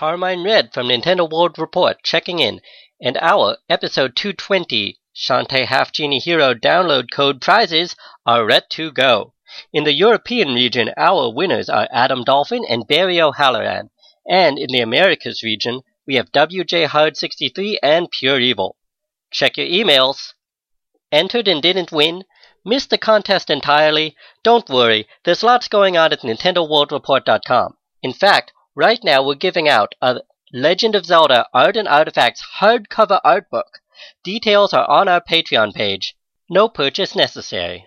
Carmine Red from Nintendo World Report checking in, and our episode 220 Shantae Half Genie Hero download code prizes are ready to go. In the European region, our winners are Adam Dolphin and Barry O'Halloran, and in the Americas region, we have WJ Hard 63 and Pure Evil. Check your emails. Entered and didn't win? Missed the contest entirely? Don't worry, there's lots going on at NintendoWorldReport.com. In fact, right now we're giving out a Legend of Zelda Art and Artifacts hardcover art book. Details are on our Patreon page. No purchase necessary.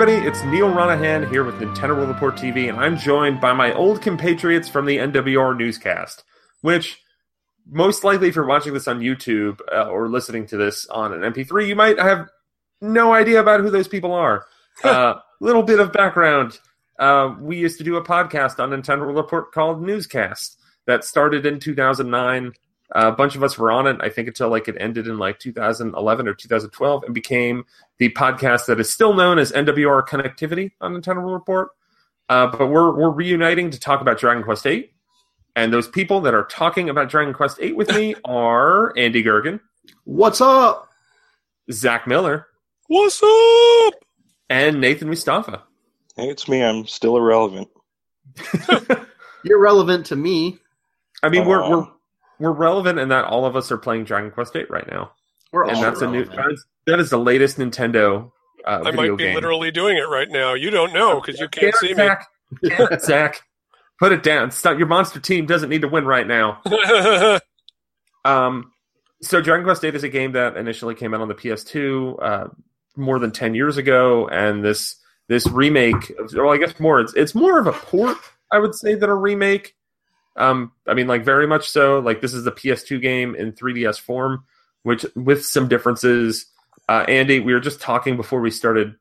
Everybody, it's Neal Ronaghan here with Nintendo World Report TV, and I'm joined by my old compatriots from the NWR newscast. Which, most likely, if you're watching this on YouTube uh, or listening to this on an MP3, you might have no idea about who those people are. A uh, little bit of background: uh, we used to do a podcast on Nintendo World Report called Newscast that started in 2009. A bunch of us were on it, I think, until like it ended in like 2011 or 2012, and became the podcast that is still known as NWR Connectivity on Nintendo World Report. Uh, but we're we're reuniting to talk about Dragon Quest VIII, and those people that are talking about Dragon Quest VIII with me are Andy Gergen, What's up? Zach Miller, What's up? and Nathan Mustafa. Hey, it's me. I'm still irrelevant. You're relevant to me. I mean, we're we're we're relevant in that all of us are playing Dragon Quest VIII right now, We're and all that's a new that is, that is the latest Nintendo uh, I video might be game. literally doing it right now. You don't know because you can't see me. Zach. Damn Zach. Put it down. Stop. Your monster team doesn't need to win right now. Um, so Dragon Quest VIII is a game that initially came out on the PS2 uh, more than ten years ago, and this this remake, well, I guess more. It's it's more of a port, I would say, than a remake. Um, I mean, like very much so. Like this is the PS2 game in 3DS form, which with some differences. Uh, Andy, we were just talking before we started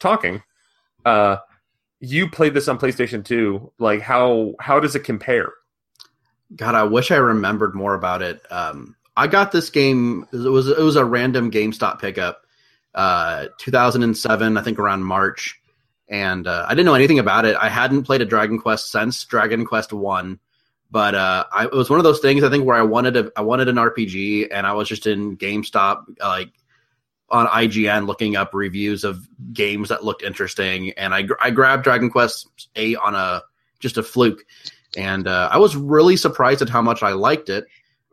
talking. Uh, you played this on PlayStation 2. Like how how does it compare? God, I wish I remembered more about it. Um, I got this game. It was it was a random GameStop pickup, uh, 2007, I think around March, and uh, I didn't know anything about it. I hadn't played a Dragon Quest since Dragon Quest One, but uh, I, it was one of those things I think where I wanted a I wanted an RPG, and I was just in GameStop like on IGN looking up reviews of games that looked interesting, and I I grabbed Dragon Quest Eight on a just a fluke, and uh, I was really surprised at how much I liked it.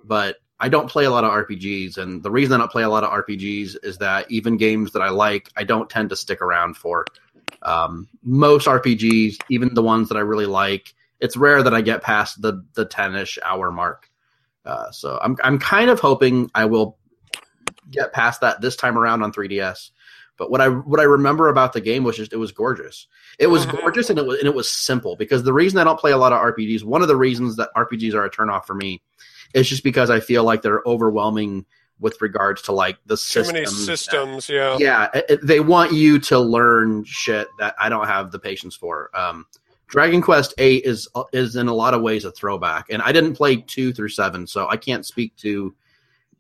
But I don't play a lot of RPGs, and the reason I don't play a lot of RPGs is that even games that I like, I don't tend to stick around for. Um, most RPGs, even the ones that I really like, it's rare that I get past the the ten ish hour mark. Uh, so I'm I'm kind of hoping I will get past that this time around on 3DS. But what I what I remember about the game was just it was gorgeous. It was Mhm. gorgeous and it was and it was simple because the reason I don't play a lot of RPGs, one of the reasons that RPGs are a turnoff for me, is just because I feel like they're overwhelming with regards to like the Too many systems. systems. Yeah. Yeah, it- it- they want you to learn shit that I don't have the patience for. Um, Dragon Quest Eight is is in a lot of ways a throwback, and I didn't play two through seven, so I can't speak to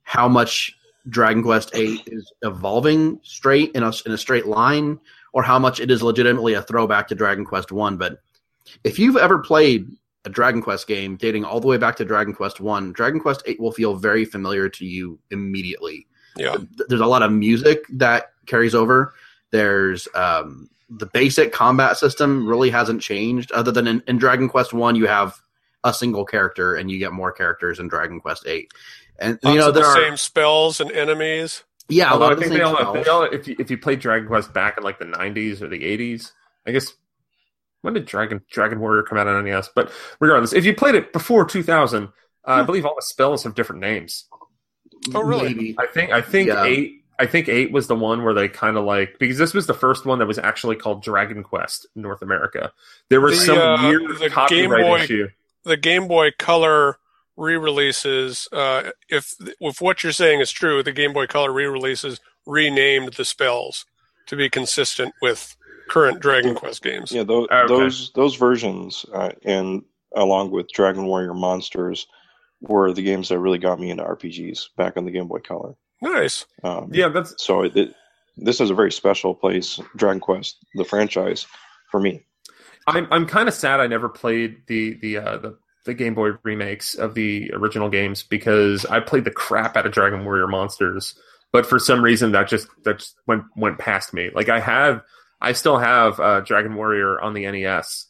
how much Dragon Quest VIII is evolving straight in a in a straight line, or how much it is legitimately a throwback to Dragon Quest One. But if you've ever played a Dragon Quest game dating all the way back to Dragon Quest One, Dragon Quest VIII will feel very familiar to you immediately. Yeah. There's a lot of music that carries over. There's um, the basic combat system really hasn't changed, other than in, in Dragon Quest One, you have a single character, and you get more characters in Dragon Quest Eight. And Lots you know of the there are same spells and enemies. yeah, a Although lot I of the think same they all, spells. they all if you if you played Dragon Quest back in like the '90s or the '80s, I guess when did Dragon Dragon Warrior come out on NES? But regardless, if you played it before 2000, uh, I Hmm. believe all the spells have different names. Oh, really? Maybe. I think I think Yeah. eight. I think eight was the one where they kind of like because this was the first one that was actually called Dragon Quest in North America. There was The, some uh, weird the copyright Game Boy- issue. The Game Boy Color re-releases, uh, if if what you're saying is true, the Game Boy Color re-releases renamed the spells to be consistent with current Dragon Quest games. Yeah, those Okay. those those versions, uh, and along with Dragon Warrior Monsters, were the games that really got me into RPGs back on the Game Boy Color. Nice. Um, Yeah, that's So it, this is a very special place, Dragon Quest, the franchise, for me. I'm I'm kind of sad I never played the the uh, the the Game Boy remakes of the original games because I played the crap out of Dragon Warrior Monsters, but for some reason that just that just went went past me. Like I have, I still have uh, Dragon Warrior on the NES,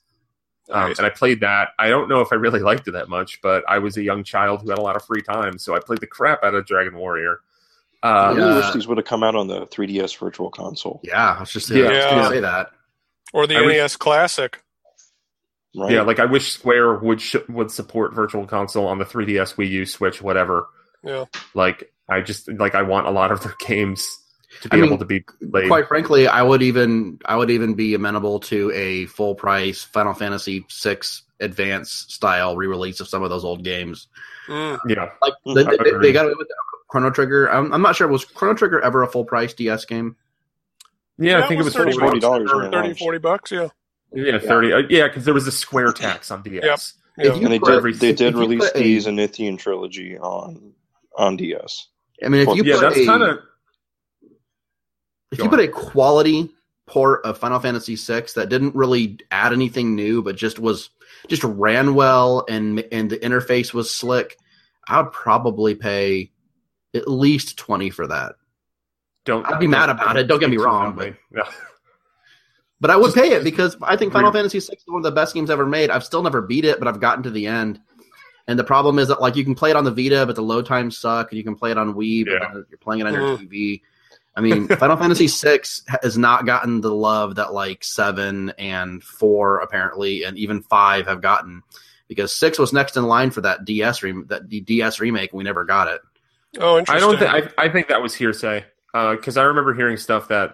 um, Nice. and I played that. I don't know if I really liked it that much, but I was a young child who had a lot of free time, so I played the crap out of Dragon Warrior. I Uh, really Yeah. wish these would have come out on the 3DS Virtual Console. Yeah, I was just, Yeah. Yeah. gonna say that. Or the I wish- NES Classic. Right? Yeah, like I wish Square would sh- would support Virtual Console on the 3DS, Wii U, Switch, whatever. Yeah. Like I just like I want a lot of their games to be I mean, able to be played. Quite frankly, I would even I would even be amenable to a full price Final Fantasy VI Advance style re release of some of those old games. Mm. yeah, Like they, they, they got away with Chrono Trigger. I'm, I'm not sure was Chrono Trigger ever a full price DS game. yeah. I think it was was $30 forty $40 Or 30, 40 bucks, yeah. Yeah, thirty. Uh, yeah, because there was a Square tax on DS. Yep. If Yeah. and they put- did they did release put a- these Zenithian trilogy on on DS. I mean, if you Yeah, put that's a, kind of if you on. put a quality port of Final Fantasy VI that didn't really add anything new, but just was just ran well and and the interface was slick, I would probably pay at least twenty for that. don't. I'd be mad about it, don't get me wrong, loudly. Yeah. But I would pay it because I think Final Fantasy VI is one of the best games ever made. I've still never beat it, but I've gotten to the end. And the problem is that like you can play it on the Vita, but the load times suck, and you can play it on Wii, but Yeah. you're playing it on your Mhm. TV. I mean, Final Fantasy VI has not gotten the love that like seven and four apparently, and even five have gotten because six was next in line for that DS rem- that the DS remake, and we never got it. Oh, I don't think. I, I think that was hearsay because I remember hearing stuff that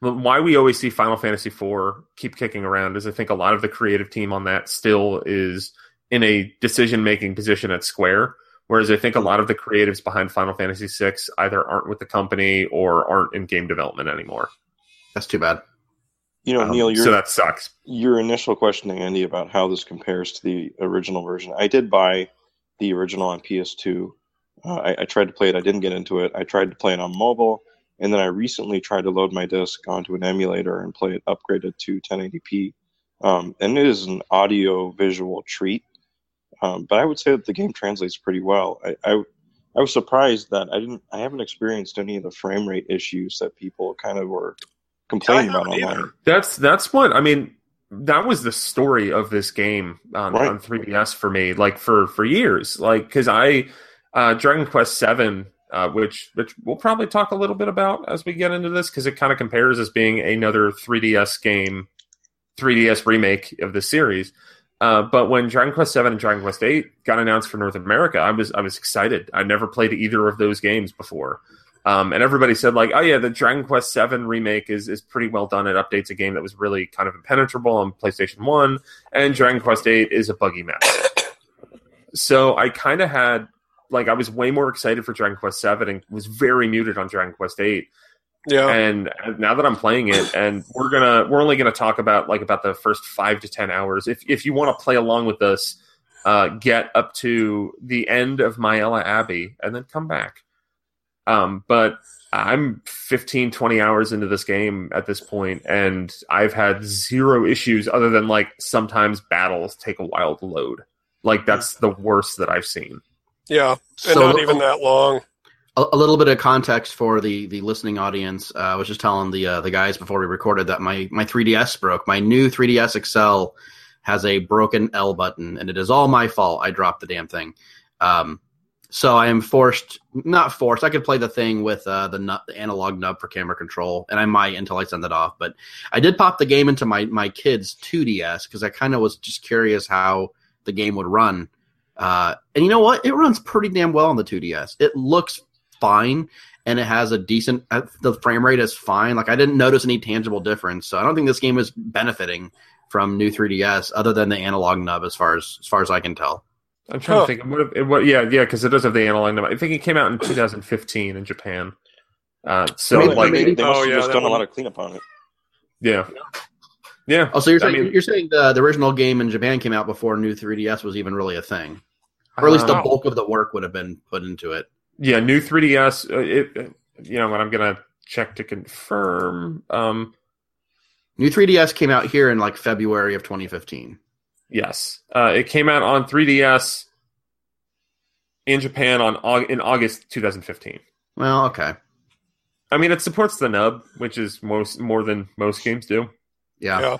why we always see Final Fantasy IV keep kicking around is I think a lot of the creative team on that still is in a decision making position at Square. Whereas I think a lot of the creatives behind Final Fantasy VI either aren't with the company or aren't in game development anymore. That's too bad. You know, Um, Neal, your so that sucks. your initial question to Andy about how this compares to the original version. I did buy the original on PS2. Uh, I, I tried to play it. I didn't get into it. I tried to play it on mobile, and then I recently tried to load my disc onto an emulator and play it upgraded to 1080p. Um, and it is an audio visual treat. Um, but I would say that the game translates pretty well. I, I I was surprised that I didn't. I haven't experienced any of the frame rate issues that people kind of were complaining about either. online. That's that's what I mean. That was the story of this game on, Right. on 3DS for me, like for for years, like because I uh, Dragon Quest Seven, uh, which which we'll probably talk a little bit about as we get into this, because it kind of compares as being another 3DS game, 3DS remake of the series. Uh, but when Dragon Quest Seven and Dragon Quest Eight got announced for North America, I was I was excited. I never played either of those games before. Um, and everybody said like, oh yeah, the Dragon Quest Seven remake is is pretty well done. It updates a game that was really kind of impenetrable on PlayStation One, and Dragon Quest Eight is a buggy mess. So I kind of had like I was way more excited for Dragon Quest Seven and was very muted on Dragon Quest Eight. Yeah. And now that I'm playing it, and we're gonna we're only gonna talk about like about the first five to ten hours. If if you want to play along with us, uh, get up to the end of Maella Abbey and then come back. Um, but I'm 15, 20 hours into this game at this point, and I've had zero issues other than like sometimes battles take a while to load. Like that's the worst that I've seen. Yeah, and So- not even that long. a, a little bit of context for the the listening audience. Uh, I was just telling the uh, the guys before we recorded that my my 3ds broke. My new 3ds XL has a broken L button, and it is all my fault. I dropped the damn thing. Um, so I am forced, not forced. I could play the thing with uh, the, nut, the analog nub for camera control, and I might until I send it off. But I did pop the game into my my kid's 2ds because I kind of was just curious how the game would run. Uh, and you know what? It runs pretty damn well on the 2ds. It looks fine and it has a decent uh, the frame rate is fine like i didn't notice any tangible difference so i don't think this game is benefiting from new 3ds other than the analog nub as far as as far as i can tell I'm trying Huh. to think. What, if- what? Yeah, yeah, because it does have the analog nub I think it came out in 2015 in Japan. Uh, so Maybe- They- like, they, they Oh, must have yeah, just done one. a lot of cleanup on it. yeah, yeah. oh so you're I saying mean- you're saying the, the original game in japan came out before new 3ds was even really a thing or at least the Uh, bulk of the work would have been put into it Yeah, new 3DS. Uh, it, uh, you know, what I'm gonna check to confirm. Um, new 3ds came out here in like february of 2015 yes, uh, it came out on 3DS in Japan on in August 2015. well okay I mean, it supports the nub, which is most more than most games do. yeah, Yeah.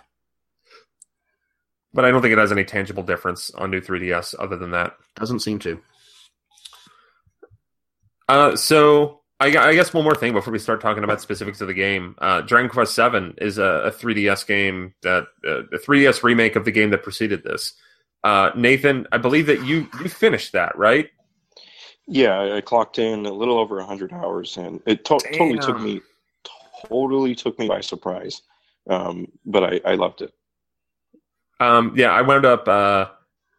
But I don't think it has any tangible difference on new 3DS other than that. doesn't seem to Uh, so I, I guess one more thing before we start talking about specifics of the game. Uh, Dragon Quest VII is a, a 3DS game that uh, a 3DS remake of the game that preceded this. Uh, Nathan, I believe that you you finished that, right? Yeah, I, I clocked in a little over 100 hours, and it to- totally took me totally took me by surprise. Um, but I, I loved it. Um, yeah, I wound up. Uh,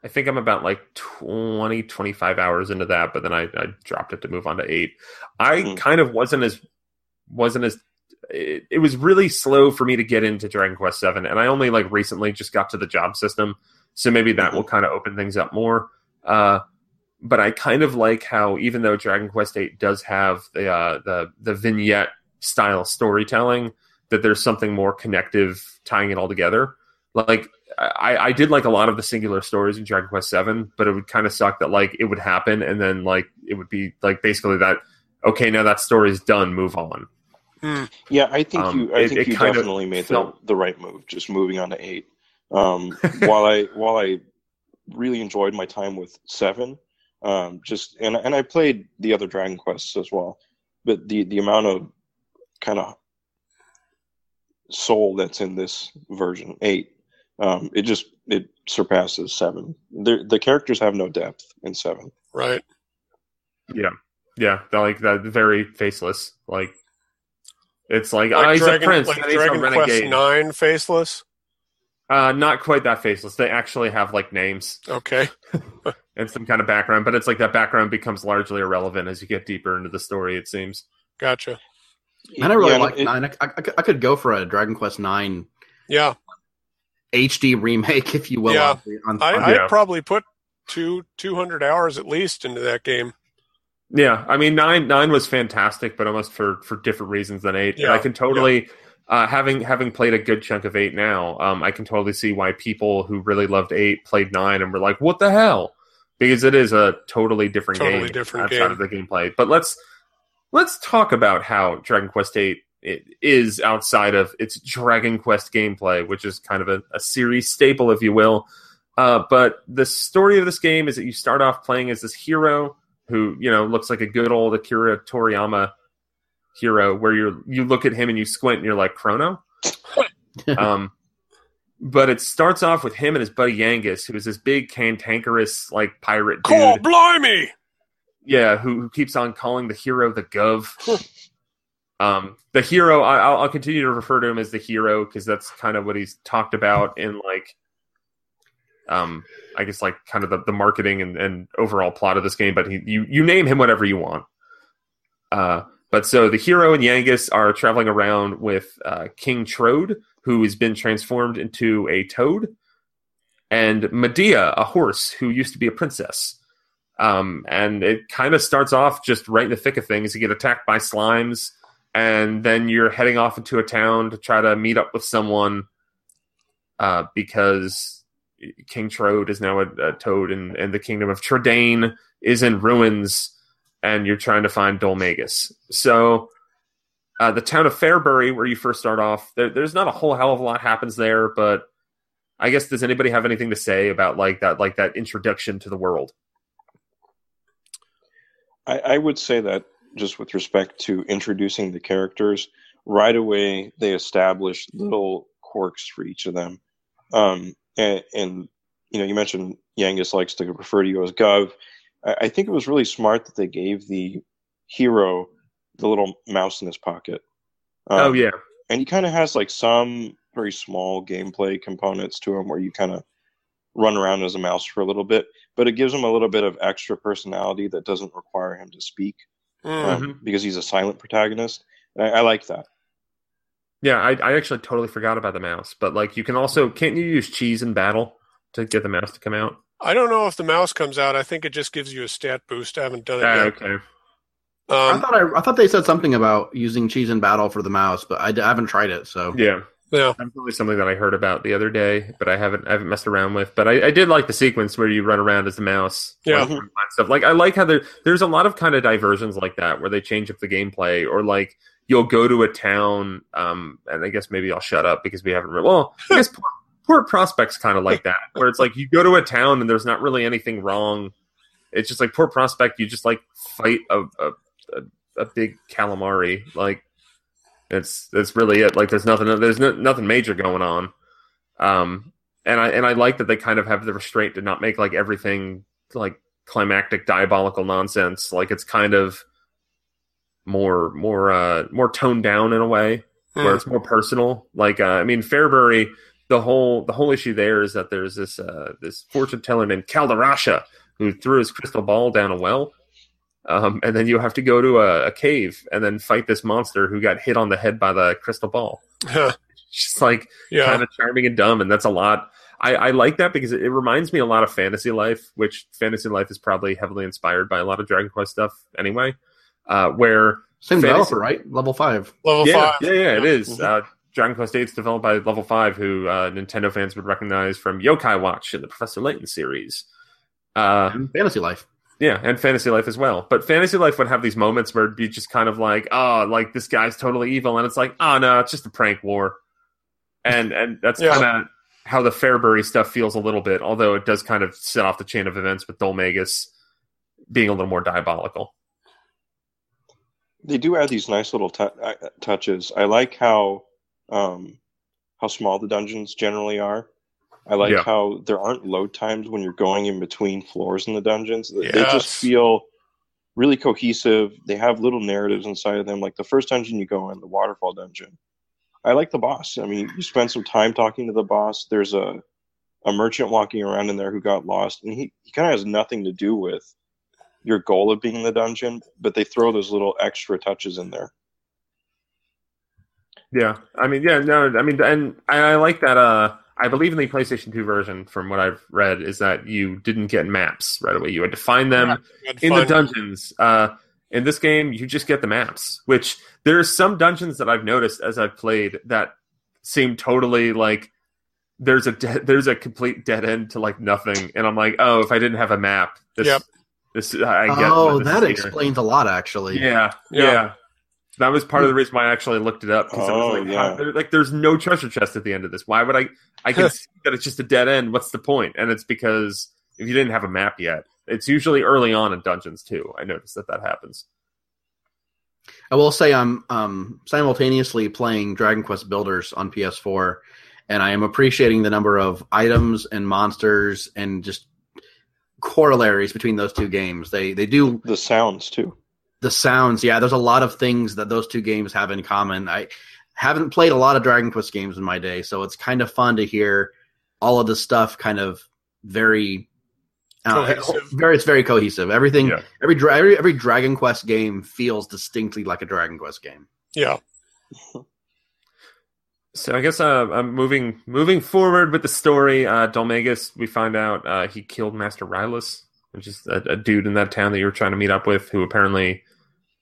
I think I'm about like 20, 25 hours into that, but then I, I dropped it to move on to eight. I Hmm. kind of wasn't as wasn't as. It, it was really slow for me to get into Dragon Quest Seven, and I only like recently just got to the job system, so maybe that Mhm. will kind of open things up more. Uh, but I kind of like how even though Dragon Quest Eight does have the uh, the the vignette style storytelling, that there's something more connective tying it all together. Like I, I did like a lot of the singular stories in Dragon Quest Seven, but it would kind of suck that like it would happen and then like it would be like basically that okay now that story's done move on. Yeah, I think Um, you. I it- think it you definitely made the, the right move, just moving on to eight. Um, while I while I really enjoyed my time with seven, um, just and and I played the other Dragon Quests as well, but the the amount of kind of soul that's in this version eight, um, it just it surpasses seven. The the characters have no depth in seven. Right. Yeah, yeah, they're like that very faceless. Like it's like, Like oh, he's Dragon, a prince, like and he's Dragon a Quest. Nine faceless. Uh, not quite that faceless. They actually have like names Okay. and some kind of background, but it's like that background becomes largely irrelevant as you get deeper into the story. It seems. Gotcha. And I really Yeah, like it- nine. I, I, I could go for a Dragon Quest Nine Yeah. HD remake, if you will. Yeah. on, on, I, on- Yeah. I'd probably put two two hundred hours at least into that game. Yeah, I mean nine nine was fantastic, but almost for for different reasons than eight. And Yeah, I can totally, uh, having having played a good chunk of eight now, um, I can totally see why people who really loved eight played nine and were like, "What the hell?" Because it is a totally different Totally game different outside game. of the gameplay. But let's let's talk about how Dragon Quest eight it is outside of its Dragon Quest gameplay, which is kind of a, a series staple, if you will. Uh, but the story of this game is that you start off playing as this hero who you know looks like a good old Akira Toriyama hero, where you you look at him and you squint and you're like Chrono. um, but it starts off with him and his buddy Yangus, who is this big cantankerous like pirate dude. Cool, blimey! Yeah, who, who keeps on calling the hero the Gov. um, the hero, I, I'll, I'll continue to refer to him as the hero because that's kind of what he's talked about in like, um, I guess like kind of the, the marketing and, and overall plot of this game. But he, you you name him whatever you want. Uh, but so the hero and Yangus are traveling around with uh, King Trode, who has been transformed into a toad, and Medea, a horse who used to be a princess. Um, and it kind of starts off just right in the thick of things. You get attacked by slimes, and then you're heading off into a town to try to meet up with someone uh, because King Trode is now a, a toad, and, and the kingdom of Trodain is in ruins, and you're trying to find Dhoulmagus. So, uh, the town of Fairbury, where you first start off, there, there's not a whole hell of a lot happens there, but I guess does anybody have anything to say about like that, like that introduction to the world? I, I would say that just with respect to introducing the characters, right away they establish little quirks for each of them. Um, and, and, you know, you mentioned Yangus likes to refer to you as Gov. I, I think it was really smart that they gave the hero the little mouse in his pocket. Um, oh yeah, and he kind of has like some very small gameplay components to him where you kind of run around as a mouse for a little bit, but it gives him a little bit of extra personality that doesn't require him to speak Mm. um, because he's a silent protagonist. I, I like that. yeah. I, I actually totally forgot about the mouse, but like you can also can't you use cheese in battle to get the mouse to come out? I don't know if the mouse comes out. I think it just gives you a stat boost. I haven't done it Ah, yet. okay. I Um, thought I, I thought they said something about using cheese in battle for the mouse, but I haven't tried it. So Yeah. Yeah. That's probably something that I heard about the other day, but I haven't I haven't messed around with. But I, I did like the sequence where you run around as the mouse. Yeah. like, stuff. Like I like how there there's a lot of kind of diversions like that where they change up the gameplay, or like you'll go to a town, um, and I guess maybe I'll shut up because we haven't. Re- well, I guess Port, Port Prospect's kind of like that, where it's like you go to a town and there's not really anything wrong. It's just like Port Prospect, you just like fight a a, a, a big calamari, like it's that's really it. Like there's nothing there's no, nothing major going on. Um and I and I like that they kind of have the restraint to not make like everything like climactic diabolical nonsense. Like it's kind of more more uh more toned down in a way where Mm. it's more personal. Like uh, I mean Fairbury the whole the whole issue there is that there's this uh this fortune teller named Kalderasha who threw his crystal ball down a well. Um, and then you have to go to a, a cave and then fight this monster who got hit on the head by the crystal ball. Huh. Just like yeah. kind of charming and dumb, and that's a lot. I, I like that because it, it reminds me a lot of Fantasy Life, which Fantasy Life is probably heavily inspired by a lot of Dragon Quest stuff anyway. Uh, where same Fantasy- developer, right? Level five. Level yeah, five. yeah, yeah, it is. Mhm. Uh, Dragon Quest VIII is developed by Level Five, who uh, Nintendo fans would recognize from Yokai Watch and the Professor Layton series. Uh, and Fantasy Life. Yeah, and Fantasy Life as well. But Fantasy Life would have these moments where it'd be just kind of like, oh, like this guy's totally evil, and it's like, oh no, it's just a prank war, and and that's Yeah. kind of how the Fairbury stuff feels a little bit, although it does kind of set off the chain of events with Dhoulmagus being a little more diabolical. They do add these nice little tou- uh, touches. I like how um, how small the dungeons generally are. I like Yeah. how there aren't load times when you're going in between floors in the dungeons. They they just feel really cohesive. They have little narratives inside of them. Like the first dungeon you go in, the waterfall dungeon. I like the boss. I mean, you spend some time talking to the boss. There's a a merchant walking around in there who got lost, and he, he kind of has nothing to do with your goal of being in the dungeon, but they throw those little extra touches in there. Yeah, I mean, yeah, no, I mean, and I, I like that. Uh, I believe in the PlayStation 2 version, from what I've read, is that you didn't get maps right away. You had to find them. You had to in the dungeons. Uh, in this game, you just get the maps. Which there's some dungeons that I've noticed as I've played that seem totally like there's a de- there's a complete dead end to like nothing, and I'm like, oh, if I didn't have a map, this Yep. this I get. Oh, what this that is here. explains a lot, actually. Yeah, yeah, Yeah. That was part of the reason why I actually looked it up because I Oh, was like, yeah. there- like, there's no treasure chest at the end of this. Why would I? I can see that it's just a dead end. What's the point? And it's because if you didn't have a map yet, it's usually early on in dungeons too. I noticed that that happens. I will say I'm um, simultaneously playing Dragon Quest Builders on PS4, and I am appreciating the number of items and monsters and just corollaries between those two games. They they do The sounds too. The sounds. Yeah, there's a lot of things that those two games have in common. I haven't played a lot of Dragon Quest games in my day, so it's kind of fun to hear all of the stuff kind of very. Uh, very, it's very cohesive. Everything, Yeah. every, every every Dragon Quest game feels distinctly like a Dragon Quest game. Yeah. So I guess uh, I'm moving moving forward with the story. Uh, Dhoulmagus, we find out uh, he killed Master Rylus, which is a, a dude in that town that you were trying to meet up with, who apparently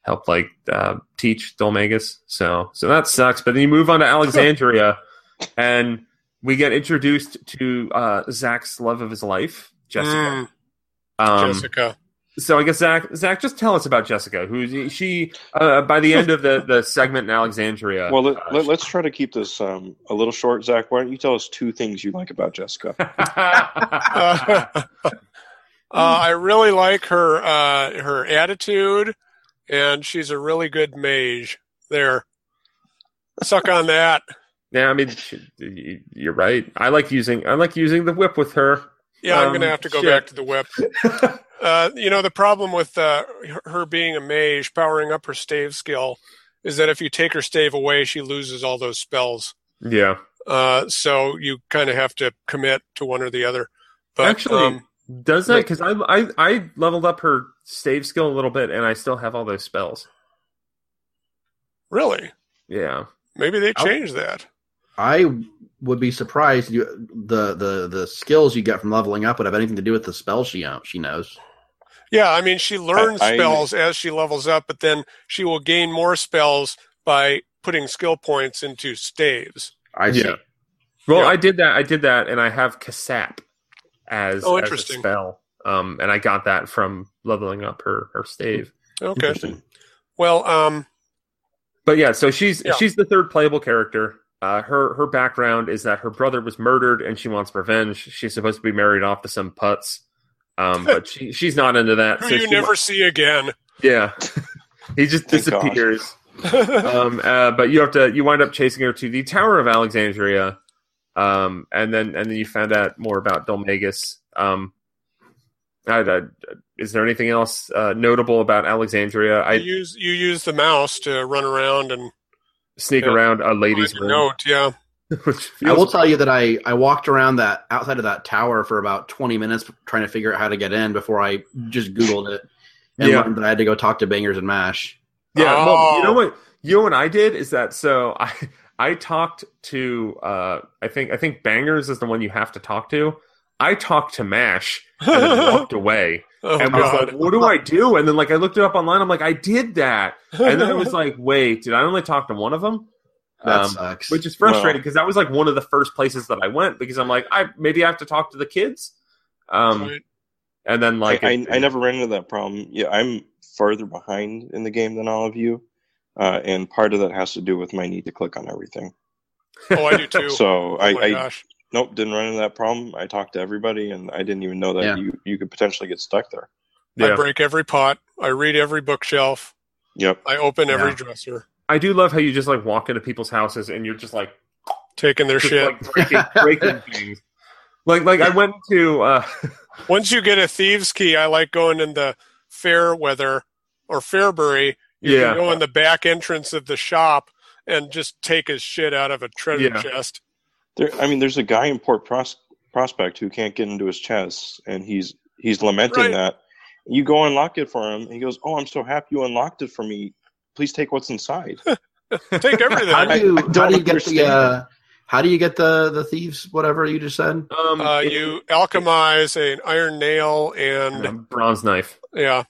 helped like uh, teach Dhoulmagus. So so that sucks. But then you move on to Alexandria, and we get introduced to uh, Zach's love of his life, Jessica. Mm, Um, Jessica. So I guess Zach, Zach, just tell us about Jessica. Who she? Uh, by the end of the, the segment in Alexandria. Well, let, uh, let, us try to keep this um, a little short, Zach. Why don't you tell us two things you like about Jessica? Uh, uh, I really like her uh, her attitude, and she's a really good mage. There, suck on that. yeah, I mean, she- you're right. I like using I like using the whip with her. Yeah, I'm Um, going to have to go shit. back to the whip. Uh, you know, the problem with uh, her- her being a mage, powering up her stave skill, is that if you take her stave away, she loses all those spells. Yeah, Uh, so you kind of have to commit to one or the other. But Actually, um, does that Like- because I, I I leveled up her stave skill a little bit, and I still have all those spells. really, Yeah, maybe they I'll- changed that. I would be surprised you the the the skills you get from leveling up would have anything to do with the spells she uh, she knows. Yeah, I mean, she learns I- spells as she levels up, but then she will gain more spells by putting skill points into staves. I see. Yeah. Well, Yeah. I did that. I did that, and I have Kasap as, Oh, as a interesting. spell. Um, and I got that from leveling up her her stave. Okay. Interesting. Well, um, But yeah, so she's Yeah. she's the third playable character. Uh, her her background is that her brother was murdered and she wants revenge. She's supposed to be married off to some putz, um, but she she's not into that. who so you she- never see again. yeah, he just disappears. um, uh, but you have to you wind up chasing her to the Tower of Alexandria, um, and then and then you found out more about Dhoulmagus. Um, I, I, is there anything else uh, notable about Alexandria? I you use you use the mouse to run around and sneak Yeah. around a lady's room, note. Yeah. I will tell you that I, I walked around that outside of that tower for about 20 minutes trying to figure out how to get in before I just Googled it and Yeah. learned that I had to go talk to Bangers and Mash. Yeah, well, you know Oh. what? You know what I did is that so I I talked to uh I think I think Bangers is the one you have to talk to. I talked to Mash and then walked away Oh and was God. like, "What do I do?" And then like I looked it up online. I'm like, "I did that," and then it was like, "Wait, did I only talk to one of them?" That Um, sucks. Which is frustrating because that was like one of the first places that I went because I'm like, I maybe I have to talk to the kids, um, Right. and then like I, it- I, I never ran into that problem. Yeah, I'm farther behind in the game than all of you, uh, and part of that has to do with my need to click on everything. oh, I do too. So oh I, my I gosh. nope didn't run into that problem. I talked to everybody, and I didn't even know that Yeah. you you could potentially get stuck there. I break every pot. I read every bookshelf. Yep. I open every Yeah. dresser, I do love how you just like walk into people's houses and you're just like taking their just, shit. like breaking, breaking things. Like like I went to uh Once you get a thieves key, I like going in the Fairweather or Fairbury. You Yeah. can go in the back entrance of the shop and just take his shit out of a treasure Yeah. chest. There, I mean, there's a guy in Port Pros- Prospect who can't get into his chest, and he's he's lamenting Right. that. You go unlock it for him. He goes, "Oh, I'm so happy you unlocked it for me. Please take what's inside." Take everything. how do you, I how don't you get the uh, how do you get the the thieves whatever you just said? um uh, it- you alchemize an iron nail and um, bronze knife. yeah,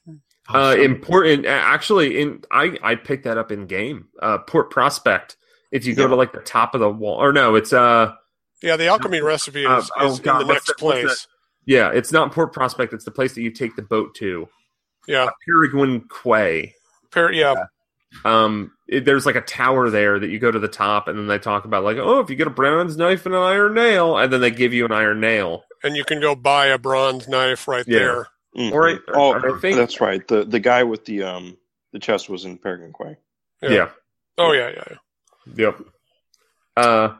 Uh important actually in I I picked that up in game. Uh Port Prospect. If you go Yeah. to like the top of the wall or no, it's uh yeah. The alchemy recipe Uh, is, oh, is God, in the next that- place. yeah, it's not Port Prospect, it's the place that you take the boat to. Yeah, Peregrine Quay. Par- yeah, um it, there's like a tower there that you go to the top and then they talk about like oh if you get a bronze knife and an iron nail and then they give you an iron nail and you can go buy a bronze knife right Yeah. there. Mhm. Or I- oh, or I think- that's right. The the guy with the um the chest was in Peregrine Quay. yeah, Yeah. Oh yeah, yeah. yeah. yep uh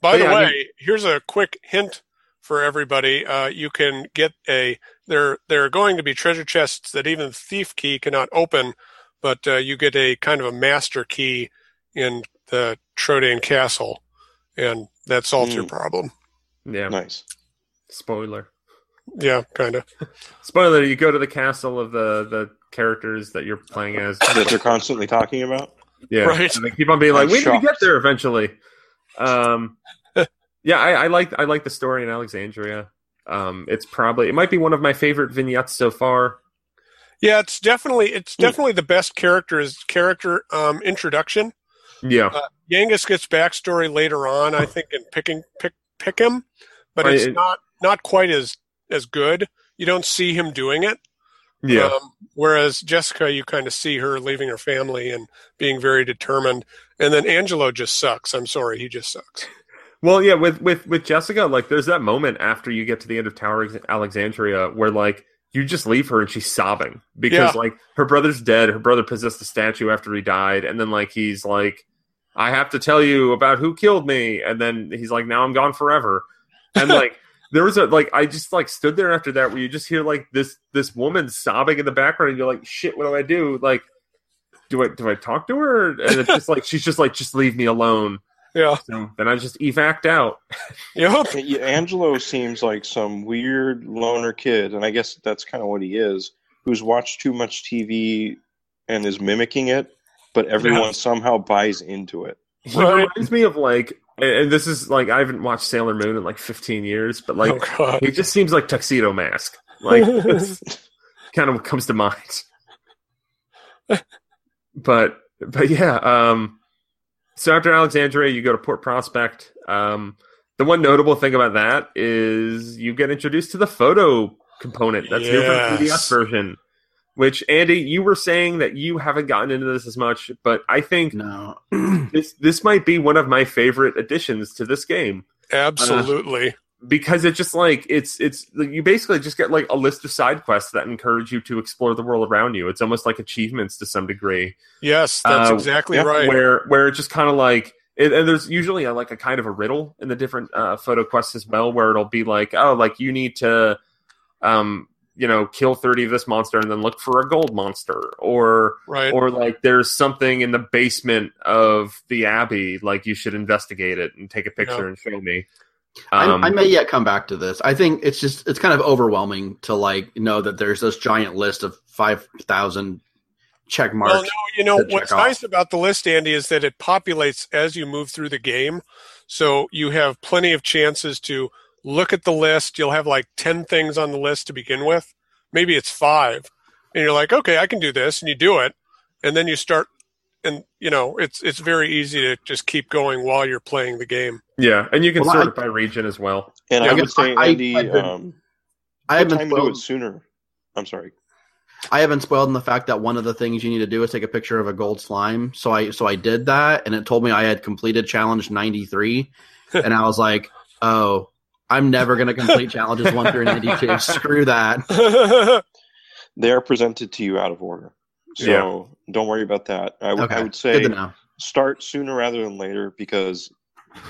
By the yeah, I way, here's a quick hint for everybody. Uh, you can get a there. There are going to be treasure chests that even Thief Key cannot open, but uh, you get a kind of a master key in the Trodain Castle, and that solves your Mm. problem. yeah Nice. spoiler Yeah, kind of. spoiler you go to the castle of the the characters that you're playing as That they're constantly talking about. yeah Right. and they keep on being like I'm we need to get there eventually um yeah I, I like i like the story in alexandria Um, it's probably it might be one of my favorite vignettes so far. Yeah, it's definitely it's definitely the best character is character um, introduction. Yeah, Uh, Yangus gets backstory later on, I think, in picking pick pick him, but Right, it's it- not not quite as as good. You don't see him doing it. yeah, Um, whereas Jessica, you kind of see her leaving her family and being very determined, and then Angelo just sucks. I'm sorry, he just sucks. Well, yeah, with with with Jessica, like there's that moment after you get to the end of Tower Alexandria where like you just leave her and she's sobbing because Yeah. like her brother's dead. Her brother possessed the statue after he died, and then like he's like, "I have to tell you about who killed me," and then he's like, "Now I'm gone forever," and like. There was a like I just like stood there after that where you just hear like this this woman sobbing in the background and you're like shit what do I do like do I do I talk to her and it's just like she's just like just leave me alone Yeah, so then I just evac'd out yep. Yeah, Angelo seems like some weird loner kid, and I guess that's kind of what he is, who's watched too much TV and is mimicking it, but everyone Yeah. somehow buys into it. He Right. reminds me of like, and- and this is like I haven't watched Sailor Moon in like 15 years, but like oh he just seems like Tuxedo Mask. Like kind of what comes to mind. But but yeah, um, so after Alexandria, you go to Port Prospect. Um, the one notable thing about that is you get introduced to the photo component that's new for the Yes. 3DS version. Which Andy, you were saying that you haven't gotten into this as much, but I think No. this this might be one of my favorite additions to this game Absolutely. because it just like it's it's you basically just get like a list of side quests that encourage you to explore the world around you. It's almost like achievements to some degree, yes, that's uh, exactly yeah, right. where where it's just kind of like it, and there's usually a, like a kind of a riddle in the different uh, photo quests as well, where it'll be like oh like you need to um you know kill 30 of this monster and then look for a gold monster or right. or like there's something in the basement of the abbey like you should investigate it and take a picture Yeah. and show me I, um, I may yet come back to this. I think it's just it's kind of overwhelming to like know that there's this giant list of five thousand check marks. Well, no, you know what's off. nice about the list, Andy, is that it populates as you move through the game. So you have plenty of chances to look at the list. You'll have like ten things on the list to begin with. Maybe it's five, and you're like, okay, I can do this, and you do it, and then you start, and you know, it's it's very easy to just keep going while you're playing the game. yeah and you can Well, sort I- it by region as well And Yeah, I I would guess say, I- Andy, I, have been, um, I haven't time to do it spoiled, sooner. I'm sorry. I haven't spoiled in the fact that one of the things you need to do is take a picture of a gold slime. So I so I did that, and it told me I had completed challenge ninety three, and I was like, oh. I'm never going to complete challenges 1 through 92. Screw that. They are presented to you out of order. So don't worry about that. I would- I would say start sooner rather than later because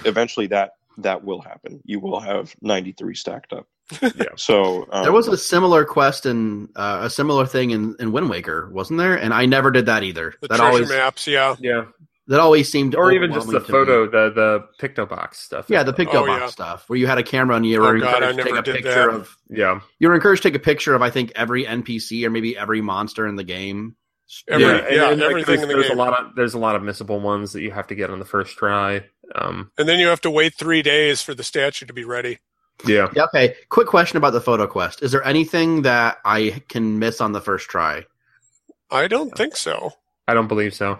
eventually that that will happen. You will have 93 stacked up. Yeah. So um, There was a similar quest in uh, a similar thing in, in Wind Waker, wasn't there? And I never did that either. the that treasure always maps, yeah. yeah that always seemed or even just the overwhelming to me. photo the the picto box stuff Yeah, the picto Oh, box yeah. stuff where you had a camera and you were Oh, God, I encouraged to take a picture that. of yeah you were encouraged to take a picture of I think every NPC or maybe every monster in the game. Every- yeah, yeah, and- and, like, everything there's, in the there's game. a lot of there's a lot of missable ones that you have to get on the first try um And then you have to wait three days for the statue to be ready. yeah Yeah, okay. Quick question about the photo quest. Is there anything that I can miss on the first try? I don't think so. i don't believe so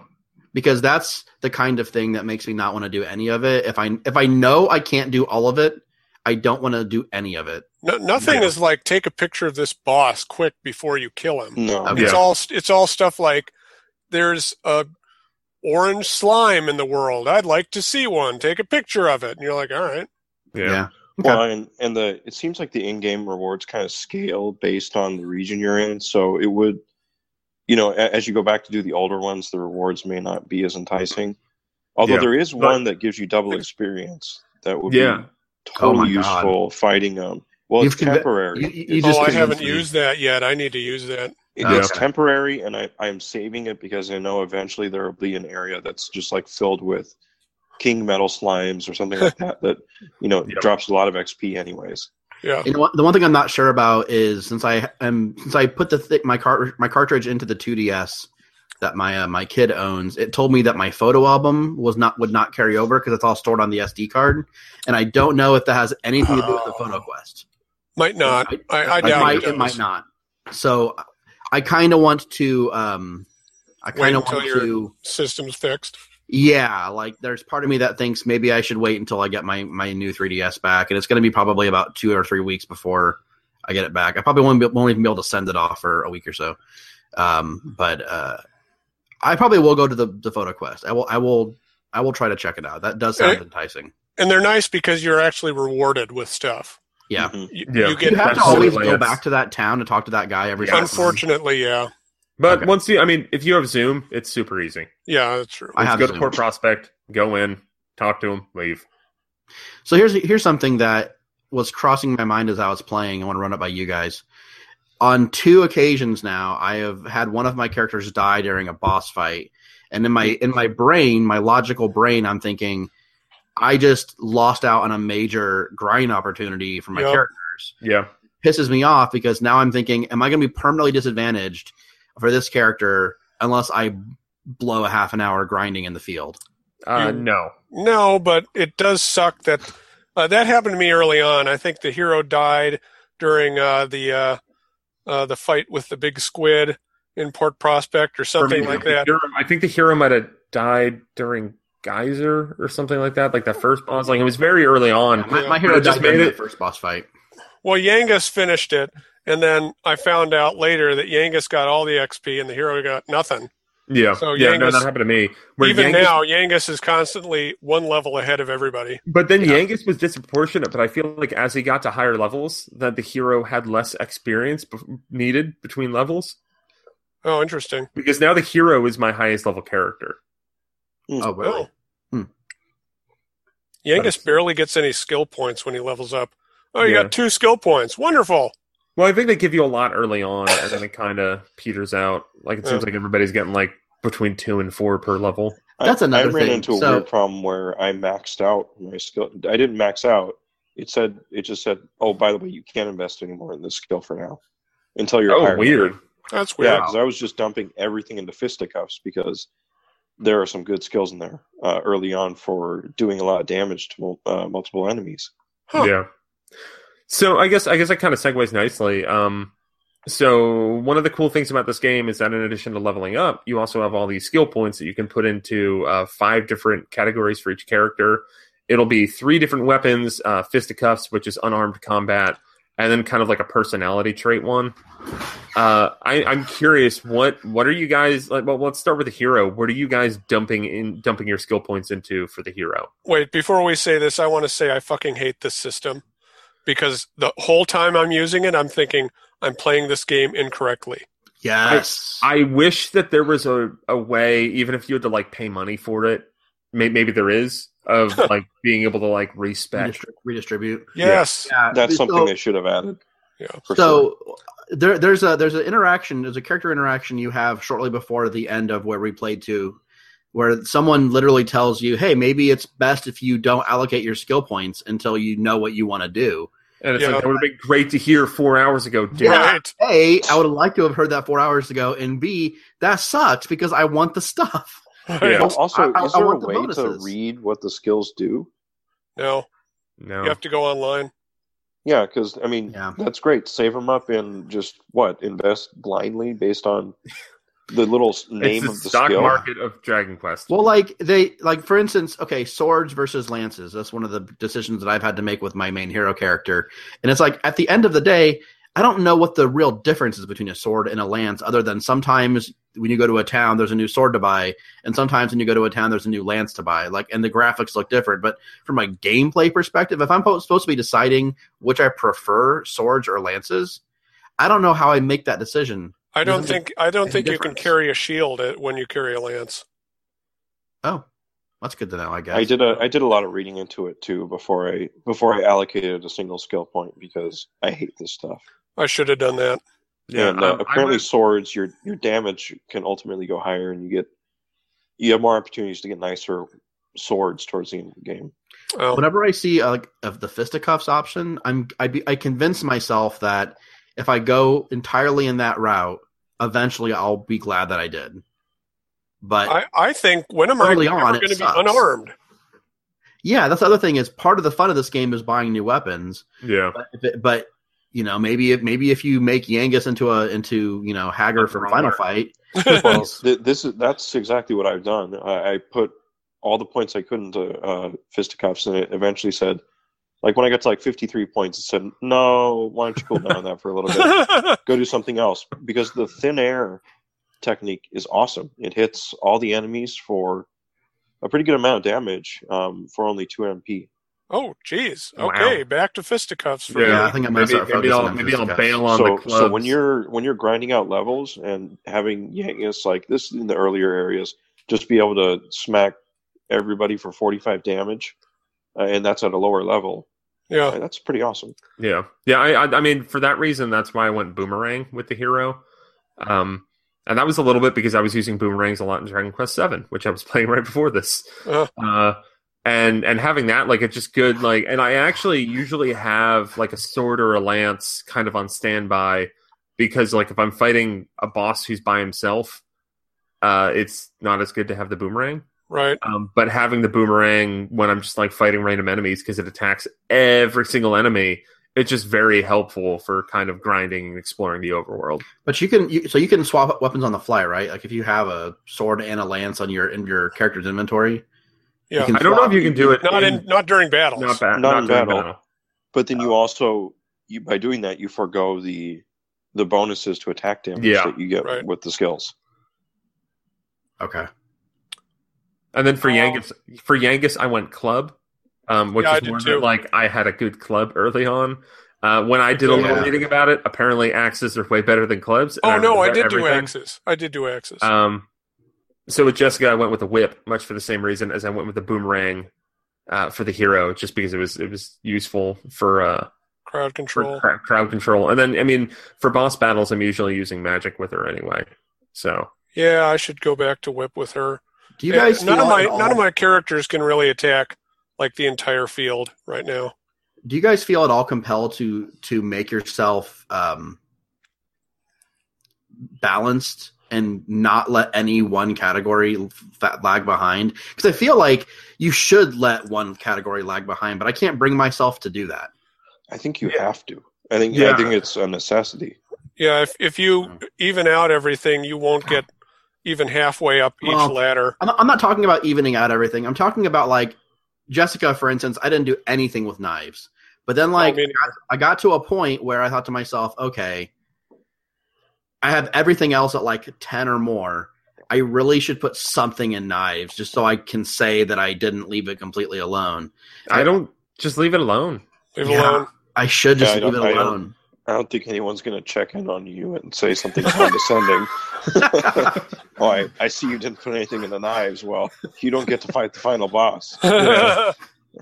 Because that's the kind of thing that makes me not want to do any of it. If I if I know I can't do all of it, I don't want to do any of it. No, nothing Yeah. is like take a picture of this boss quick before you kill him. no. Okay. It's all it's all stuff like there's a orange slime in the world. I'd like to see one. Take a picture of it. And you're like, all right. yeah, Well, and, and the it seems like the in-game rewards kind of scale based on the region you're in. So it would, you know, as you go back to do the older ones, the rewards may not be as enticing. Although Yeah, there is but- one that gives you double experience that would Yeah. be Oh my totally God. useful fighting um well You've it's convi- temporary. You, you It's- just oh, I haven't used that yet. I need to use that. It- Okay. It's temporary, and I, I'm saving it because I know eventually there will be an area that's just like filled with king metal slimes or something like that. That you know Yep. drops a lot of XP, anyways. Yeah. You know? The one thing I'm not sure about is since I am since I put the th- my cart my cartridge into the 2DS that my uh, my kid owns, it told me that my photo album was not would not carry over because it's all stored on the SD card, and I don't know if that has anything to do with the Oh. photo quest. Might not. I, I it doubt might, it, it might not. So I kind of want to. Um, I kind of want your to. system's fixed. Yeah, like there's part of me that thinks maybe I should wait until I get my my new 3ds back, and it's going to be probably about two or three weeks before I get it back. I probably won't, be, won't even be able to send it off for a week or so. Um, but uh, I probably will go to the the photo quest. I will I will I will try to check it out. That does sound Okay. enticing. And they're nice because you're actually rewarded with stuff. Yeah. Mhm. You, Yeah. you get You have to always go back to that town to talk to that guy every time. unfortunately, yeah. But Okay. once you, I mean, if you have Zoom, it's super easy. Yeah, that's true. I Let's have go to Zoom. Port Prospect, go in, talk to him, leave. So here's here's something that was crossing my mind as I was playing. I want to run it by you guys. On two occasions now, I have had one of my characters die during a boss fight, and in my mm-hmm. in my brain, my logical brain, I'm thinking, I just lost out on a major grind opportunity for my Yep. characters. Yeah. Pisses me off because now I'm thinking, am I going to be permanently disadvantaged for this character unless I blow a half an hour grinding in the field? Uh, no. No, but it does suck that uh, that happened to me early on. I think the hero died during uh, the uh, uh, the fight with the big squid in Port Prospect or something me, like that. hero- I think the hero might have died during Geyser or something like that, like the first boss. Like it was very early on. My, my hero just died during made the it- first boss fight. Well, Yangus finished it, and then I found out later that Yangus got all the XP and the hero got nothing. Yeah, So yeah, no, that happened to me. Where Even Yangus- now, Yangus is constantly one level ahead of everybody. but then Yeah. Yangus was disproportionate. But I feel like as he got to higher levels, that the hero had less experience bef- needed between levels. Oh, interesting. Because now the hero is my highest level character. Hmm. Oh, really? Oh. Hmm. Yangus That's- barely gets any skill points when he levels up. Oh, you Yeah. got two skill points. Wonderful. Well, I think they give you a lot early on, and then it kind of peters out. Like it seems Yeah. like everybody's getting like between two and four per level. That's another I ran thing. into a So- weird problem where I maxed out my skill. I didn't max out. It said it just said, "Oh, by the way, you can't invest anymore in this skill for now until you're Oh, higher weird. level." That's weird. Yeah, because I was just dumping everything into fisticuffs because there are some good skills in there uh, early on for doing a lot of damage to uh, multiple enemies. Huh. Yeah. So I guess I guess that kind of segues nicely. Um, so one of the cool things about this game is that in addition to leveling up, you also have all these skill points that you can put into uh, five different categories for each character. It'll be three different weapons: uh, fisticuffs, which is unarmed combat, and then kind of like a personality trait one. Uh, I, I'm curious what what are you guys like? Well, let's start with the hero. What are you guys dumping in dumping your skill points into for the hero? Wait, before we say this, I want to say I fucking hate this system because the whole time I'm using it, I'm thinking I'm playing this game incorrectly. Yes. I wish that there was a, a way, even if you had to like pay money for it, may, maybe there is, of like being able to like respec. Redistri- redistribute. Yes. Yeah, That's something so, they should have added. Yeah. for sure. so there, there's a there's an interaction. There's a character interaction you have shortly before the end of where we played to, where someone literally tells you, "Hey, maybe it's best if you don't allocate your skill points until you know what you want to do." And it's Yeah. like that would have been great to hear four hours ago. Dude. Yeah. Right. A, I would have liked to have heard that four hours ago, and B, that sucks because I want the stuff. Yeah. Al- also, I- I- is there a want the way to read what the skills do? No, No. you have to go online. Yeah, because I mean, Yeah. that's great. Save them up and just what invest blindly based on the little name it's of the the stock skill. market of Dragon Quest. Well, like they like for instance, okay, swords versus lances. That's one of the decisions that I've had to make with my main hero character. And it's like at the end of the day, I don't know what the real difference is between a sword and a lance, other than sometimes when you go to a town, there's a new sword to buy, and sometimes when you go to a town, there's a new lance to buy. Like, and the graphics look different. But from a gameplay perspective, if I'm po- supposed to be deciding which I prefer, swords or lances, I don't know how I make that decision. I don't think I don't any think you can carry a shield when you carry a lance. Oh, that's good to know. I guess I did a I did a lot of reading into it too before I before I allocated a single skill point because I hate this stuff. I should have done that. yeah, and uh, um, I apparently went- swords your your damage can ultimately go higher and you get you have more opportunities to get nicer swords towards the end of the game. Oh, whenever I see uh, like of the fisticuffs option, I'm I be, I convince myself that if I go entirely in that route, eventually I'll be glad that I did. But I, I think when am I Early ever on, it going to be unarmed? yeah, that's the other thing is part of the fun of this game is buying new weapons. yeah. But if it, but you know, maybe if maybe if you make Yangus into a into you know Hagar for a final fight, Well, th- this is that's exactly what I've done. I, I put all the points I could into uh, fisticuffs, and it eventually said, like when I got to like 53 points, it said, "No, why don't you cool down on that for a little bit? Go do something else." Because the thin air technique is awesome. It hits all the enemies for a pretty good amount of damage um, for only two MP. oh, geez. Wow. Okay, back to fisticuffs for Yeah, me. I think I might maybe, start maybe I'll, on maybe I'll bail on so, the clubs. so when you're when you're grinding out levels and having Yangus like this in the earlier areas, just be able to smack everybody for 45 damage, uh, and that's at a lower level. Yeah. uh, that's pretty awesome. Yeah, yeah. I, I, I mean, for that reason, that's why I went boomerang with the hero. Um, and that was a little bit because I was using boomerangs a lot in Dragon Quest Seven, which I was playing right before this. Uh. Uh, and and having that, like, it's just good. Like, and I actually usually have like a sword or a lance kind of on standby because, like, if I'm fighting a boss who's by himself, uh, it's not as good to have the boomerang. Right. Um, but having the boomerang when I'm just like fighting random enemies because it attacks every single enemy, it's just very helpful for kind of grinding and exploring the overworld. But you can you, so you can swap weapons on the fly, right? Like if you have a sword and a lance on your in your character's inventory. Yeah. can I don't know if you can do it. Not in not during battles. not, ba- Not in during battle. But then you also you by doing that you forego the the bonuses to attack damage Yeah. that you get Right. with the skills. Okay. And then for Oh. Yangus, for Yangus, I went club, um, which Yeah, I is more like I had a good club early on. Uh, when I did a little Yeah. reading about it, apparently axes are way better than clubs. Oh no, I did do axes. I did do axes. Um, so with Jessica, I went with a whip, much for the same reason as I went with the boomerang uh, for the hero, just because it was it was useful for uh, Crowd for control. cr- crowd control. And then, I mean, for boss battles, I'm usually using magic with her anyway. So Yeah, I should go back to whip with her. Do you Yeah, guys none of my none of my characters can really attack like the entire field right now. do you guys feel at all compelled to to make yourself um balanced and not let any one category f- lag behind because i feel like you should let one category lag behind but i can't bring myself to do that I think you Yeah. have to. I think Yeah. I think it's a necessity. Yeah, if if you Mm. even out everything, you won't get even halfway up each Well, ladder. I'm not, I'm not talking about evening out everything i'm talking about like jessica for instance i didn't do anything with knives but then like I mean, I got to a point where I thought to myself, okay, I have everything else at like 10 or more. I really should put something in knives just so I can say that I didn't leave it completely alone. I don't just leave it alone. leave it Yeah. alone. I should just Yeah, leave it don't- I alone. I don't think anyone's going to check in on you and say something condescending. oh, I, I see you didn't put anything in the knives. Well, you don't get to fight the final boss.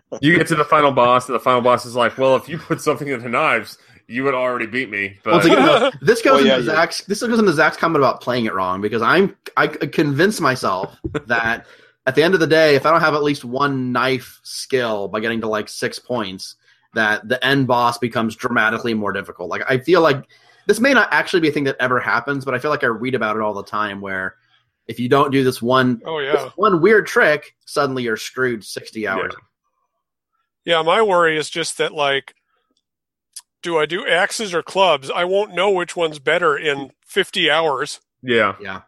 Yeah. You get to the final boss, and the final boss is like, "Well, if you put something in the knives, you would already beat me." But Once again, though, this goes Well, yeah, into you- Zach's. This goes into Zach's comment about playing it wrong because I'm I convinced myself that at the end of the day, if I don't have at least one knife skill by getting to like six points, that the end boss becomes dramatically more difficult. Like I feel like this may not actually be a thing that ever happens, but I feel like I read about it all the time where if you don't do this one oh this yeah, one weird trick, suddenly you're screwed sixty hours. yeah. My worry is just that like, do I do axes or clubs? I won't know which one's better in fifty hours. yeah, Yeah.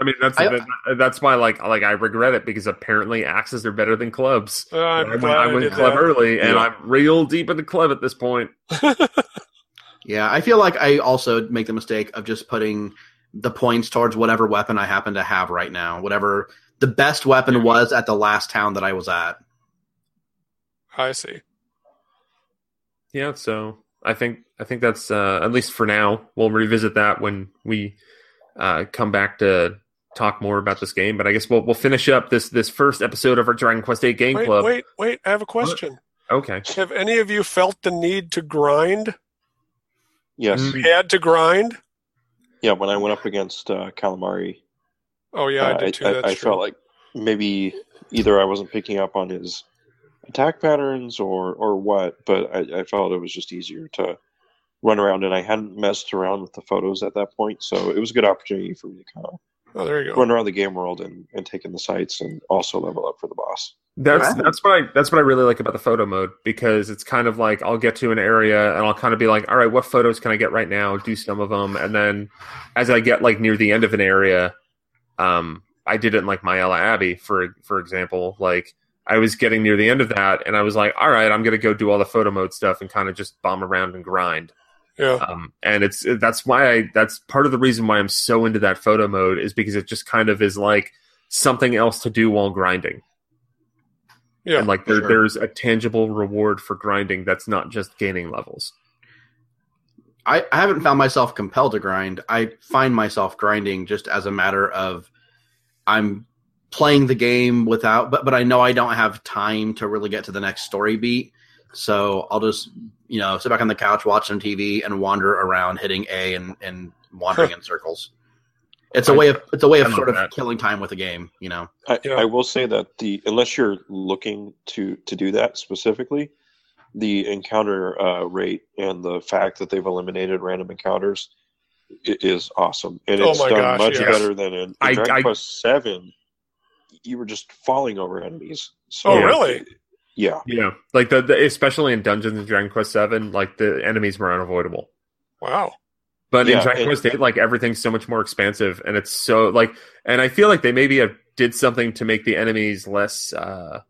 I mean that's I- that's why like like I regret it because apparently axes are better than clubs. Uh, I'm I went, I I went club that. early, and I'm real deep in the club at this point. Yeah, I feel like I also make the mistake of just putting the points towards whatever weapon I happen to have right now, whatever the best weapon was at the last town that I was at. I see. Yeah, so I think I think that's uh, at least for now. We'll revisit that when we uh, come back to talk more about this game. But I guess we'll we'll finish up this this first episode of our Dragon Quest Eight Game Wait, Club. wait, wait. I have a question. Okay. Have any of you felt the need to grind? Yes. Mm. Had to grind? Yeah, when I went up against uh, Khalamari, Oh yeah, uh, I did too. I, That's I true. felt like maybe either I wasn't picking up on his attack patterns or or what, but I, I felt it was just easier to run around, and I hadn't messed around with the photos at that point, so it was a good opportunity for me to kind of Oh, there you go. run around the game world and, and take in the sights and also level up for the boss. That's Right. that's what I that's what I really like about the photo mode because it's kind of like I'll get to an area and I'll kind of be like, all right, what photos can I get right now? Do some of them, and then as I get like near the end of an area, um, I did it in like Maella Abbey for for example. Like I was getting near the end of that, and I was like, all right, I'm gonna go do all the photo mode stuff and kind of just bomb around and grind. Yeah. Um, and it's that's why I that's part of the reason why I'm so into that photo mode is because it just kind of is like something else to do while grinding. Yeah. and like there, sure. there's a tangible reward for grinding that's not just gaining levels. I, I haven't found myself compelled to grind. I find myself grinding just as a matter of I'm playing the game without, but but I know I don't have time to really get to the next story beat. So I'll just you know sit back on the couch, watch some TV, and wander around hitting A and and wandering in circles. It's a way of it's a way of sort of that. killing time with a game. You know. I, Yeah. I will say that the unless you're looking to to do that specifically, the encounter uh, rate and the fact that they've eliminated random encounters i- is awesome, and Oh it's my done gosh, much yes. better than in, in I- Dragon I- Quest Seven. You were just falling over enemies. So, Oh, really? Yeah. Yeah, like the, the especially in Dungeons and Dragon Quest Seven, like the enemies were unavoidable. Wow. But Yeah, in Dragon and- Quest Eight, like everything's so much more expansive, and it's so like, and I feel like they maybe have, did something to make the enemies less. uh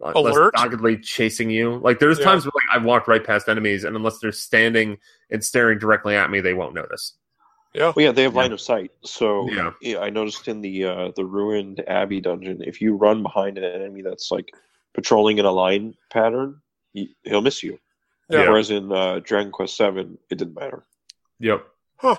less Alert? doggedly chasing you. Like there's Yeah. times where like I've walked right past enemies, and unless they're standing and staring directly at me, they won't notice. Yeah. Well, yeah, they have Yeah. line of sight. So Yeah. yeah, I noticed in the uh, the ruined Abbey dungeon, if you run behind an enemy that's like patrolling in a line pattern, he, he'll miss you. Yeah. Whereas in uh, Dragon Quest Seven, it didn't matter. Yep. Huh.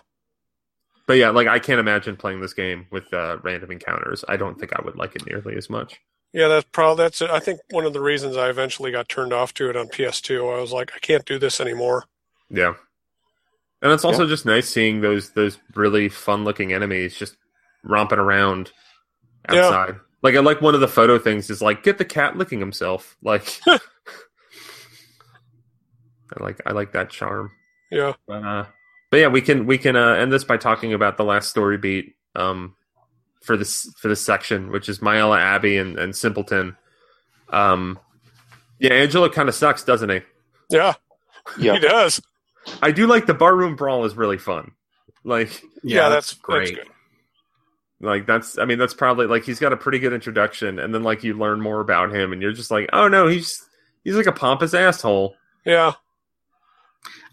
But yeah, like I can't imagine playing this game with uh, random encounters. I don't think I would like it nearly as much. Yeah, that's probably that's. I think one of the reasons I eventually got turned off to it on PS2. I was like, I can't do this anymore. Yeah. And it's also just nice seeing those those really fun looking enemies just romping around outside. Yeah. Outside. Like I like one of the photo things is like get the cat licking himself. Like I like I like that charm. Yeah. But uh but yeah, we can we can uh, end this by talking about the last story beat um for this for this section, which is Maella Abbey and, and Simpleton. Um yeah, Angelo kind of sucks, doesn't he? Yeah. Yeah, He does. I do like the barroom brawl is really fun. Like Yeah, that's great. That's good. Like that's I mean that's probably like he's got a pretty good introduction and then like you learn more about him and you're just like, "Oh no, he's he's like a pompous asshole." Yeah.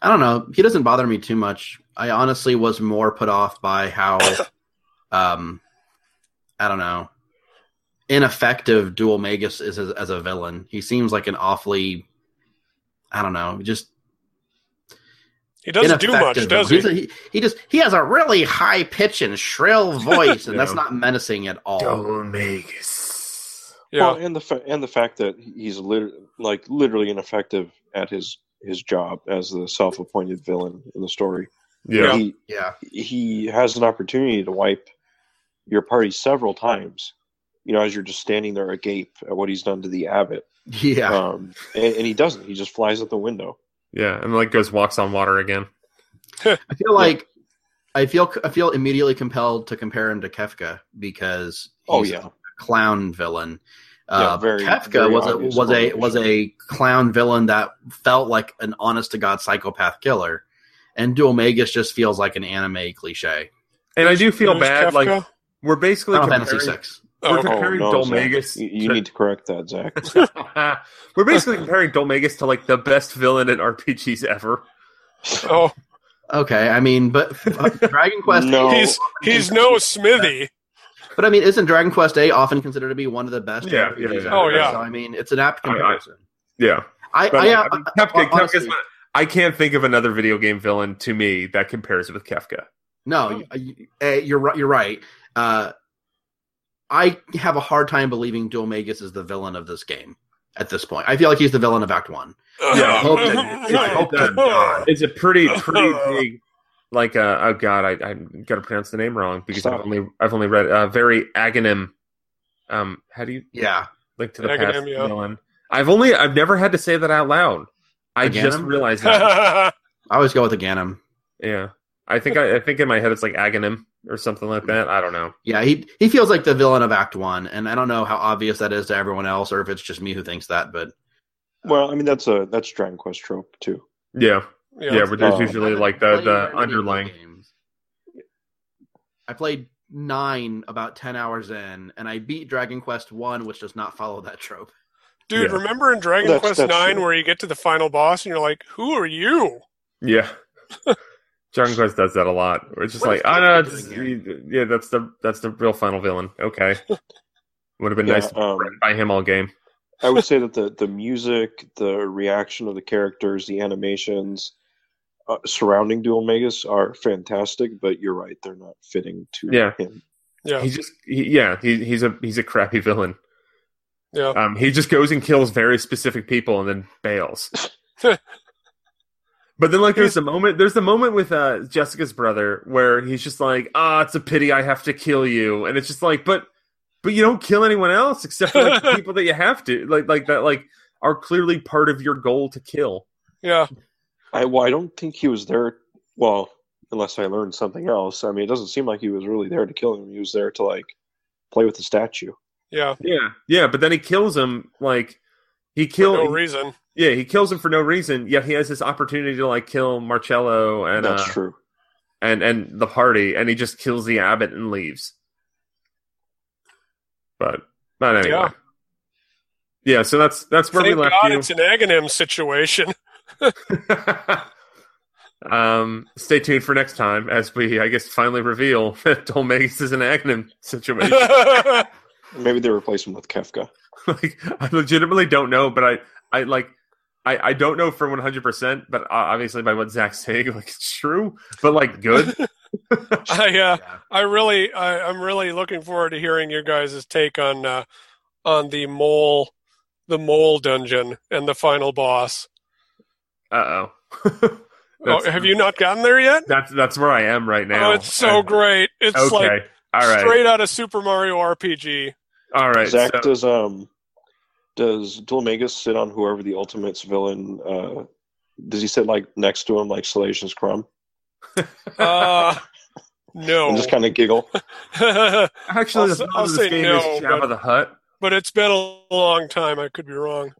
I don't know. He doesn't bother me too much. I honestly was more put off by how, um, I don't know, ineffective Dhoulmagus is as, as a villain. He seems like an awfully, I don't know, just He doesn't do much, does he? A- he? He just he has a really high pitch and shrill voice, and that's not menacing at all. Dhoulmagus. Yeah. Well, and the fa- and the fact that he's lit- like literally ineffective at his his job as the self appointed villain in the story. Yeah. He Yeah, he has an opportunity to wipe your party several times. You know, as you're just standing there agape at what he's done to the abbot, yeah. um, and, and he doesn't. He just flies out the window. Yeah, and like goes walks on water again. I feel like I feel I feel immediately compelled to compare him to Kefka because Oh yeah, a clown villain. Yeah, Uh, very- Kefka very was a was a was a clown villain that felt like an honest to god psychopath killer, and Dhoulmagus just feels like an anime cliche. And I do feel bad Kefka? like we're basically Final comparing, Fantasy Six. Oh, we're okay. comparing no, Dhoulmagus You, you to- need to correct that, Zach. we're basically comparing Dhoulmagus to like the best villain in RPGs ever. oh, Okay, I mean, but uh, Dragon Quest. No. He's he's no Smithy. But I mean, isn't Dragon Quest A often considered to be one of the best? Yeah, RPGs yeah, yeah. ever? Oh, yeah. So I mean, it's an apt I- I- comparison. Yeah. I, But I, I, uh, mean, Kefka, honestly- I can't think of another video game villain to me that compares with Kefka. No, you- uh, you're right. You're right. Uh, I have a hard time believing Dhoulmagus is the villain of this game at this point. I feel like he's the villain of Act One. Yeah, I hope that- I hope that- It's a pretty pretty big like uh, oh god I I gotta pronounce the name wrong because I've only I've only read uh, very agonym um how do you Yeah, link to the Aghanim, past yeah. villain? I've only I've never had to say that out loud. I just realized that. I always go with the Ganem. yeah I think I, I think in my head it's like Aghanim or something like that. I don't know. Yeah, he he feels like the villain of Act One, and I don't know how obvious that is to everyone else, or if it's just me who thinks that. But uh, Well, I mean that's a that's Dragon Quest trope too. Yeah, Yeah. yeah. but there's Oh. usually I like the the underlying. games. I played nine about ten hours in, and I beat Dragon Quest One, which does not follow that trope. Dude, Yeah. remember in Dragon That's- Quest that's Nine true. where you get to the final boss and you're like, "Who are you?" Yeah. Dragon Quest does that a lot. Where it's just What like, is oh no, Kefka yeah, that's the that's the real final villain. Okay, would have been Yeah, nice to be um, by him all game. I would say that the the music, the reaction of the characters, the animations uh, surrounding Dhoulmagus are fantastic, but you're right, they're not fitting to Yeah. him. Yeah, He just, he, yeah, he, he's a he's a crappy villain. yeah. Um, he just goes and kills very specific people and then bails. but then, like, there's a moment. There's a moment with uh, Jessica's brother where he's just like, "Ah, it's a pity I have to kill you," and it's just like, but, but you don't kill anyone else except for like the people that you have to, like, like that, like are clearly part of your goal to kill. Yeah, I well, I don't think he was there. Well, unless I learned something else. I mean, it doesn't seem like he was really there to kill him. He was there to like play with the statue. yeah. Yeah, yeah, but then he kills him. Like he For killed. no reason. Yeah, he kills him for no reason. Yet he has this opportunity to like kill Marcello and That's uh, true. and and the party, and he just kills the abbot and leaves. But not anyway. Yeah. Yeah, so that's that's where Thank we left God you. it's an Aghanim situation. um, stay tuned for next time as we, I guess, finally reveal that Dhoulmagus is an Aghanim situation. Maybe they replace him with Kefka. like, I legitimately don't know, but I, I like, I, I don't know for one hundred percent, but uh, obviously by what Zach's saying, like it's true, but like good. I uh, Yeah. I really I, I'm really looking forward to hearing your guys' take on uh, on the mole the mole dungeon and the final boss. Uh oh. Oh, have you not gotten there yet? That's that's where I am right now. oh, it's so And- great. It's Okay. like all right. straight out of Super Mario RPG. All right. Zach, so- does um does Dhoulmagus sit on whoever the Ultimate's villain? Uh, does he sit like next to him, like Salacious Crumb, Uh, no. and just kind of giggle? Actually, I'll the s- I'll of say game no, is Jabba but- the Hutt. but it's been a long time. I could be wrong.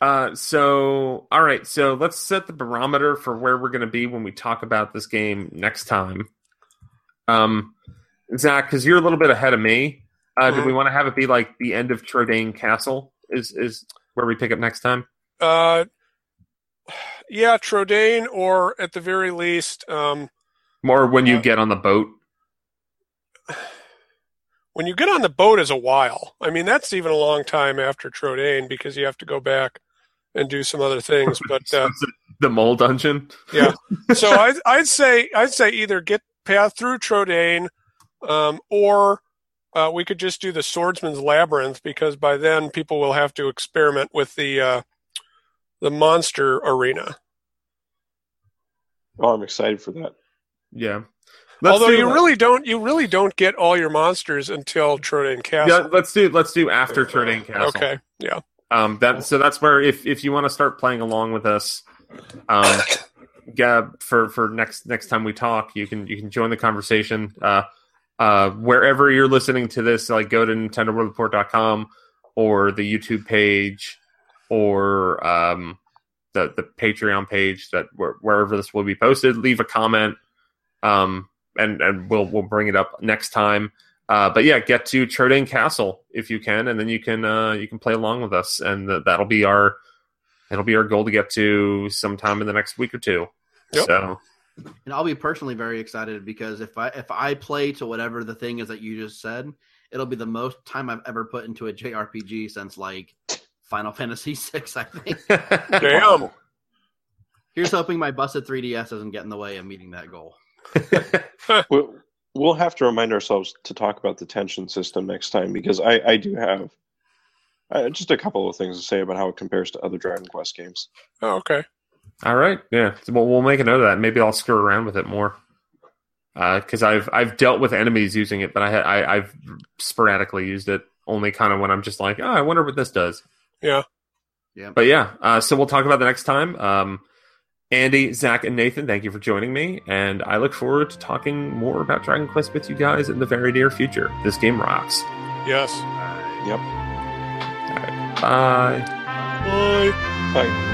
Uh, so all right, so let's set the barometer for where we're going to be when we talk about this game next time. Um, Zach, because you're a little bit ahead of me, uh, do Mhm. we want to have it be like the end of Trodain Castle? Is is where we pick up next time? Uh, yeah, Trodain, or at the very least, um, More when you Uh, get on the boat. when you get on the boat is a while. I mean, that's even a long time after Trodain because you have to go back and do some other things. But uh, the mole dungeon. Yeah. So I'd, I'd say I'd say either get path through Trodain, um, or uh, we could just do the Swordsman's Labyrinth because by then people will have to experiment with the uh, the monster arena. Oh, I'm excited for that. Yeah. Let's Although do- you really don't you really don't get all your monsters until Trodain Castle. yeah, let's do let's do after Trodain Castle. Okay. Yeah. Um, that so that's where if if you want to start playing along with us, um, yeah, for for next next time we talk, you can you can join the conversation. Uh, uh, wherever you're listening to this, like go to NintendoWorldReport.com or the YouTube page or um, the the Patreon page that where, wherever this will be posted. Leave a comment, um, and and we'll we'll bring it up next time. Uh, but yeah, get to Trodain Castle if you can, and then you can uh, you can play along with us, and th- that'll be our that'll be our goal to get to sometime in the next week or two. Yep. So And I'll be personally very excited because if I if I play to whatever the thing is that you just said, it'll be the most time I've ever put into a JRPG since like Final Fantasy VI. I think. Damn. Here's hoping my busted 3DS doesn't get in the way of meeting that goal. We'll, we'll have to remind ourselves to talk about the tension system next time because I, I do have uh, just a couple of things to say about how it compares to other Dragon Quest games. Oh, okay. All right, yeah. Well, we'll make a note of that. Maybe I'll screw around with it more because I've I've dealt with enemies using it, but I, I I've sporadically used it only kind of when I'm just like, oh, I wonder what this does. Yeah. Yeah. But yeah, uh, so we'll talk about the next time. Um, Andy, Zach, and Nathan, thank you for joining me, and I look forward to talking more about Dragon Quest with you guys in the very near future. This game rocks. Yes. Yep. Bye. Bye. Bye.